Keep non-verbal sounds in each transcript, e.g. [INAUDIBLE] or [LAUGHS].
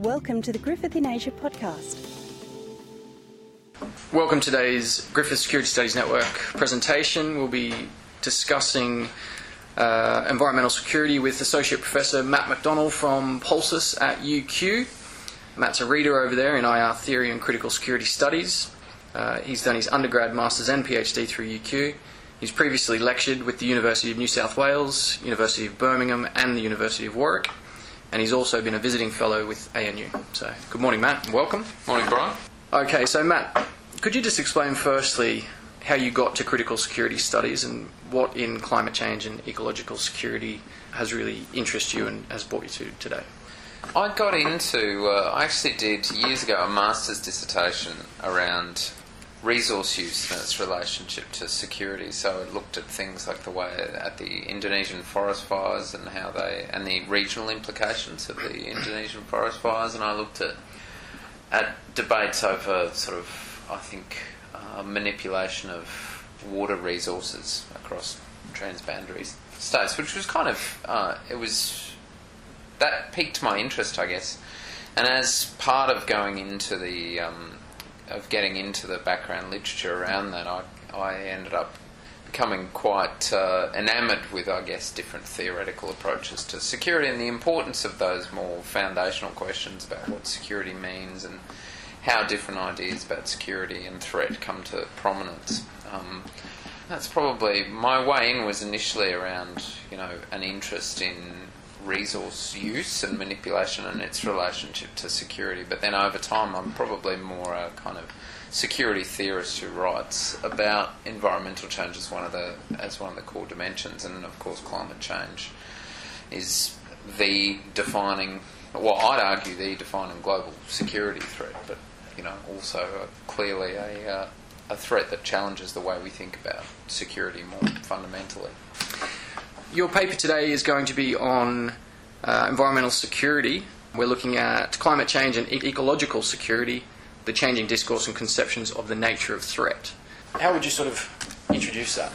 Welcome to the Griffith in Asia podcast. Welcome to today's Griffith Security Studies Network presentation. We'll be discussing uh, environmental security with Associate Professor Matt McDonald from POLSIS at UQ. Matt's a reader over there in IR Theory and Critical Security Studies. Uh, he's done his undergrad, master's, and PhD through UQ. He's previously lectured with the University of New South Wales, University of Birmingham, and the University of Warwick. And he's also been a visiting fellow with ANU. So, good morning, Matt, welcome. Morning, Brian. Okay, so Matt, could you just explain firstly how you got to critical security studies and what in climate change and ecological security has really interested you and has brought you to today? I got into, uh, I actually did years ago a master's dissertation around resource use and its relationship to security. So it looked at things like the way at the Indonesian forest fires and how they and the regional implications of the Indonesian forest fires, and I looked at at debates over sort of I think uh, manipulation of water resources across transboundary states, which was kind of uh, it was that piqued my interest, I guess. And as part of going into the um, of getting into the background literature around that, I, I ended up becoming quite uh, enamoured with, I guess, different theoretical approaches to security and the importance of those more foundational questions about what security means and how different ideas about security and threat come to prominence. Um, that's probably my way in was initially around, you know, an interest in resource use and manipulation and its relationship to security. But then over time, I'm probably more a kind of security theorist who writes about environmental change as one of the as one of the core dimensions, and of course, climate change is the defining. Well, I'd argue the defining global security threat, but you know, also clearly a uh, a threat that challenges the way we think about security more fundamentally. Your paper today is going to be on uh, environmental security. We're looking at climate change and e- ecological security, the changing discourse and conceptions of the nature of threat. How would you sort of introduce that?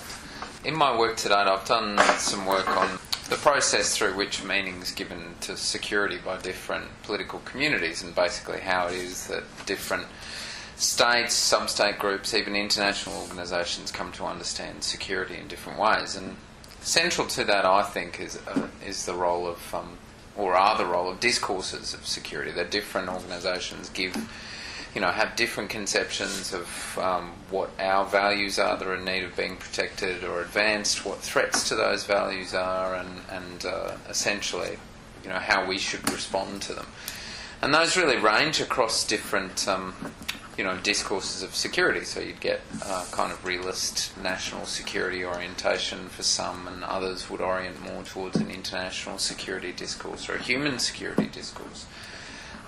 In my work to date, I've done some work on the process through which meaning is given to security by different political communities, and basically how it is that different states, sub state groups, even international organisations come to understand security in different ways. And central to that, I think, is uh, is the role of, um, or are the role of discourses of security. That different organisations give, you know, have different conceptions of um, what our values are that are in need of being protected or advanced, what threats to those values are, and and uh, essentially, you know, how we should respond to them. And those really range across different um, you know, discourses of security. So you'd get uh, kind of realist national security orientation for some, and others would orient more towards an international security discourse or a human security discourse.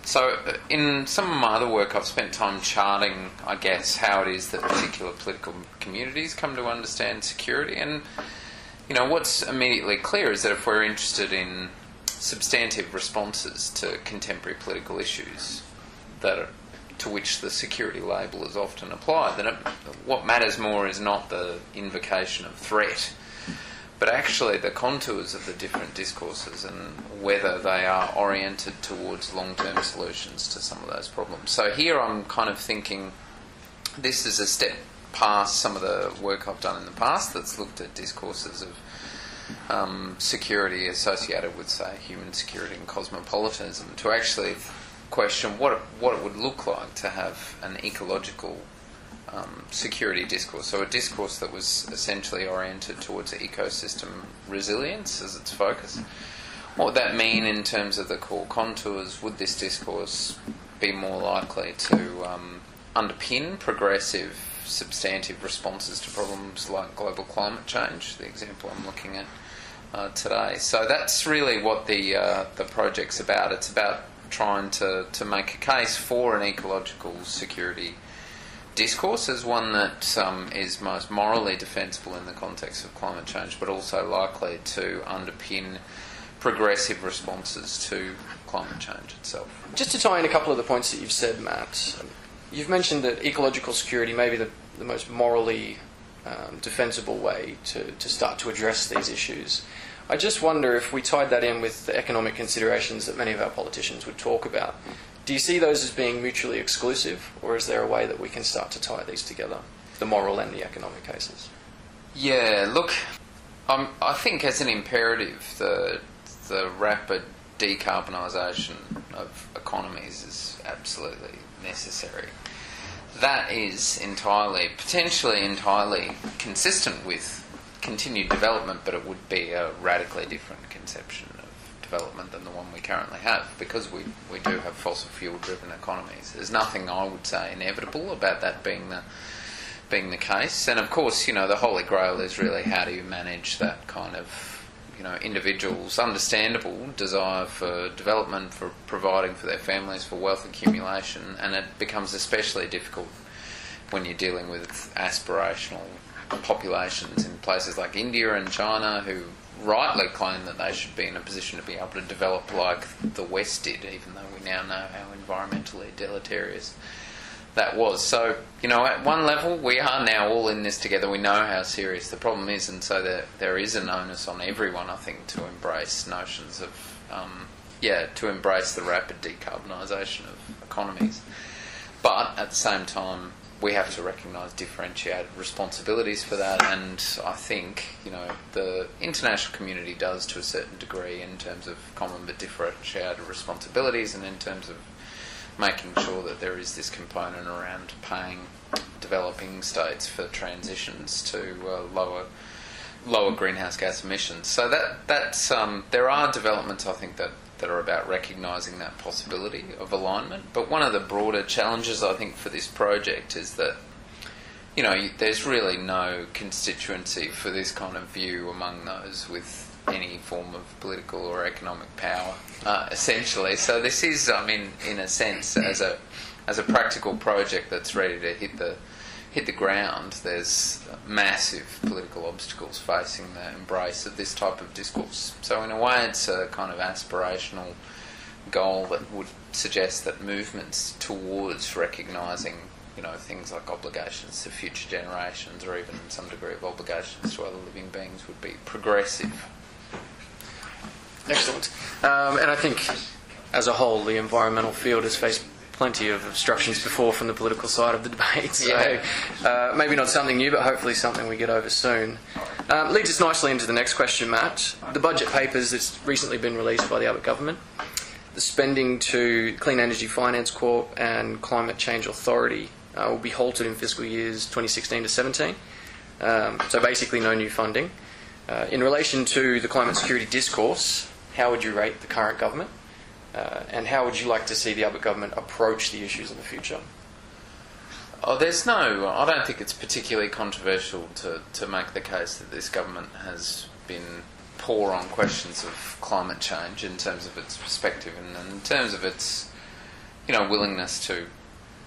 So, uh, in some of my other work, I've spent time charting, I guess, how it is that particular political communities come to understand security. And, you know, what's immediately clear is that if we're interested in substantive responses to contemporary political issues that are to which the security label is often applied, then it, what matters more is not the invocation of threat, but actually the contours of the different discourses and whether they are oriented towards long term solutions to some of those problems. So here I'm kind of thinking this is a step past some of the work I've done in the past that's looked at discourses of um, security associated with, say, human security and cosmopolitanism to actually question what it, what it would look like to have an ecological um, security discourse. So a discourse that was essentially oriented towards ecosystem resilience as its focus. What would that mean in terms of the core contours? Would this discourse be more likely to um, underpin progressive, substantive responses to problems like global climate change? The example I'm looking at uh, today. So that's really what the uh, the project's about. It's about trying to, to make a case for an ecological security discourse as one that um, is most morally defensible in the context of climate change, but also likely to underpin progressive responses to climate change itself. Just to tie in a couple of the points that you've said, Matt, you've mentioned that ecological security may be the, the most morally um, defensible way to, to start to address these issues. I just wonder if we tied that in with the economic considerations that many of our politicians would talk about. Do you see those as being mutually exclusive, or is there a way that we can start to tie these together, the moral and the economic cases? Yeah, look, I think as an imperative, the the rapid decarbonisation of economies is absolutely necessary. That is entirely, potentially entirely consistent with continued development, but it would be a radically different conception of development than the one we currently have because we, we do have fossil fuel driven economies. There's nothing I would say inevitable about that being the being the case. And of course, you know, the holy grail is really how do you manage that kind of you know individuals' understandable desire for development, for providing for their families, for wealth accumulation, and it becomes especially difficult when you're dealing with aspirational populations in places like India and China who rightly claim that they should be in a position to be able to develop like the West did, even though we now know how environmentally deleterious that was. So, you know, at one level, we are now all in this together. We know how serious the problem is, and so there, there is an onus on everyone, I think, to embrace notions of, um, yeah, to embrace the rapid decarbonisation of economies. But at the same time, we have to recognise differentiated responsibilities for that, and I think you know the international community does to a certain degree in terms of common but differentiated responsibilities, and in terms of making sure that there is this component around paying developing states for transitions to uh, lower lower greenhouse gas emissions. So that that's um, there are developments I think that that are about recognising that possibility of alignment. But one of the broader challenges I think for this project is that you know there's really no constituency for this kind of view among those with any form of political or economic power, uh, essentially. So this is, I mean, in a sense, as a as a practical project that's ready to hit the hit the ground, there's massive political obstacles facing the embrace of this type of discourse. So in a way, it's a kind of aspirational goal that would suggest that movements towards recognising you know, things like obligations to future generations or even some degree of obligations to other living beings would be progressive Excellent. Um, and I think, as a whole, the environmental field has faced plenty of obstructions before from the political side of the debate. [LAUGHS] So Yeah. uh, maybe not something new, but hopefully something we get over soon. Um, leads us nicely into the next question, Matt. The budget papers that's recently been released by the Abbott government, the spending to Clean Energy Finance Corp and Climate Change Authority uh, will be halted in fiscal years 2016 to 17. Um, so basically, no new funding. Uh, in relation to the climate security discourse, how would you rate the current government? Uh, and how would you like to see the Abbott government approach the issues in the future? Oh, there's no. I don't think it's particularly controversial to, to make the case that this government has been poor on questions of climate change in terms of its perspective and, in terms of its, you know, willingness to,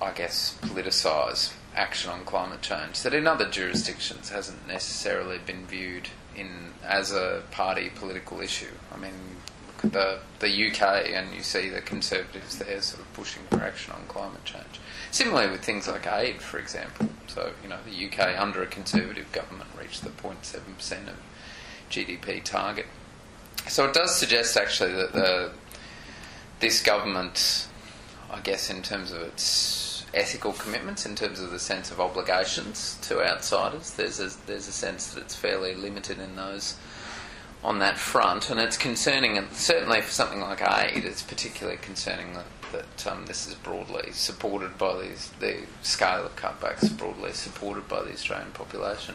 I guess, politicise action on climate change. That in other jurisdictions hasn't necessarily been viewed in as a party political issue. I mean, the the UK and you see the Conservatives there sort of pushing for action on climate change. Similarly with things like aid, for example. So you know, the UK under a Conservative government reached the 0.7 percent of GDP target. So it does suggest actually that the this government, I guess, in terms of its ethical commitments, in terms of the sense of obligations to outsiders, there's a, there's a sense that it's fairly limited in those on that front, and it's concerning. And certainly for something like aid, it's particularly concerning that, that um, this is broadly supported by these the scale of cutbacks broadly supported by the Australian population.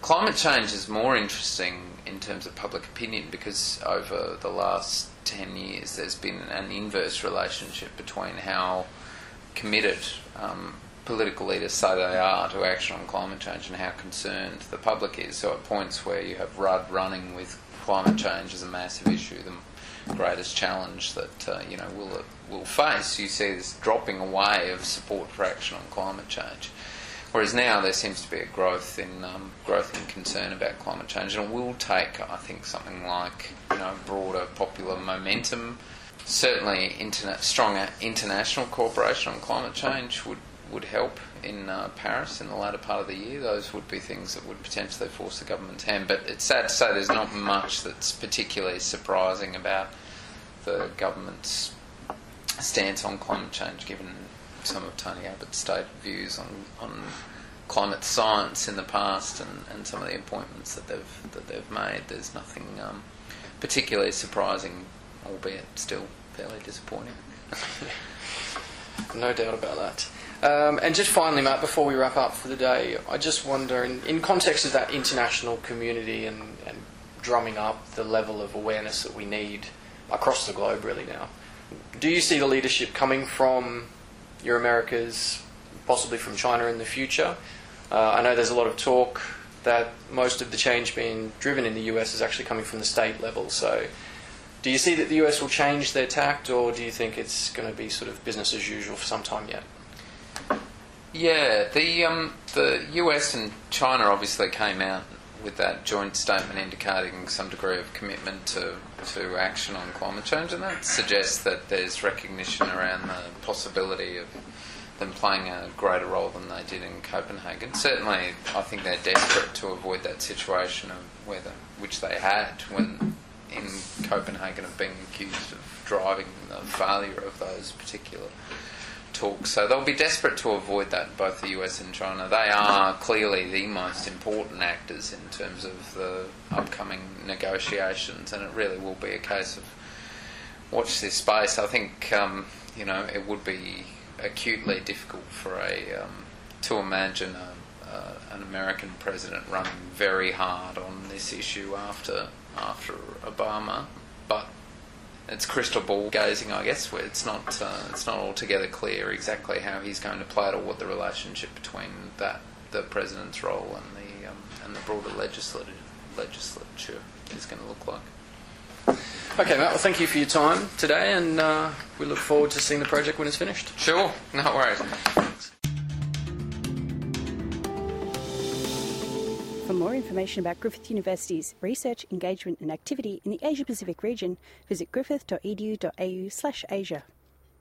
Climate change is more interesting in terms of public opinion because over the last 10 years there's been an inverse relationship between how committed um, political leaders say they are to action on climate change and how concerned the public is. So at points where you have Rudd running with climate change is a massive issue, the greatest challenge that uh, you know will will face, you see this dropping away of support for action on climate change. Whereas now there seems to be a growth in um, growth in concern about climate change, and it will take, I think, something like you know broader popular momentum. Certainly, interna- stronger international cooperation on climate change would would help in uh, Paris in the latter part of the year. Those would be things that would potentially force the government's hand. But it's sad to say there's not much that's particularly surprising about the government's stance on climate change, given some of Tony Abbott's stated views on, on climate science in the past and, and some of the appointments that they've that they've made. There's nothing um, particularly surprising, albeit still fairly disappointing. [LAUGHS] no doubt about that. Um, and just finally, Matt, before we wrap up for the day, I just wonder, in, in context of that international community and, and drumming up the level of awareness that we need across the globe, really now, do you see the leadership coming from your Americas, possibly from China in the future? Uh, I know there's a lot of talk that most of the change being driven in the US is actually coming from the state level. So, do you see that the US will change their tact, or do you think it's going to be sort of business as usual for some time yet? Yeah, the um, the US and China obviously came out with that joint statement indicating some degree of commitment to to action on climate change, and that suggests that there's recognition around the possibility of them playing a greater role than they did in Copenhagen. Certainly, I think they're desperate to avoid that situation of whether, which they had when in Copenhagen of being accused of driving the failure of those particular talks. So they'll be desperate to avoid that, both the US and China. They are clearly the most important actors in terms of the upcoming negotiations, and it really will be a case of watch this space. I think, um, you know, it would be acutely difficult for a um, to imagine a, uh, an American president running very hard on this issue after after Obama, but it's crystal ball gazing, I guess, where it's not uh, it's not altogether clear exactly how he's going to play it or what the relationship between that the president's role and the um, and the broader legislative legislature is going to look like. Okay, Matt. Well, thank you for your time today, and uh, we look forward to seeing the project when it's finished. Sure, no worries. More information about Griffith University's research, engagement and activity in the Asia Pacific region, visit griffith.edu.au/asia.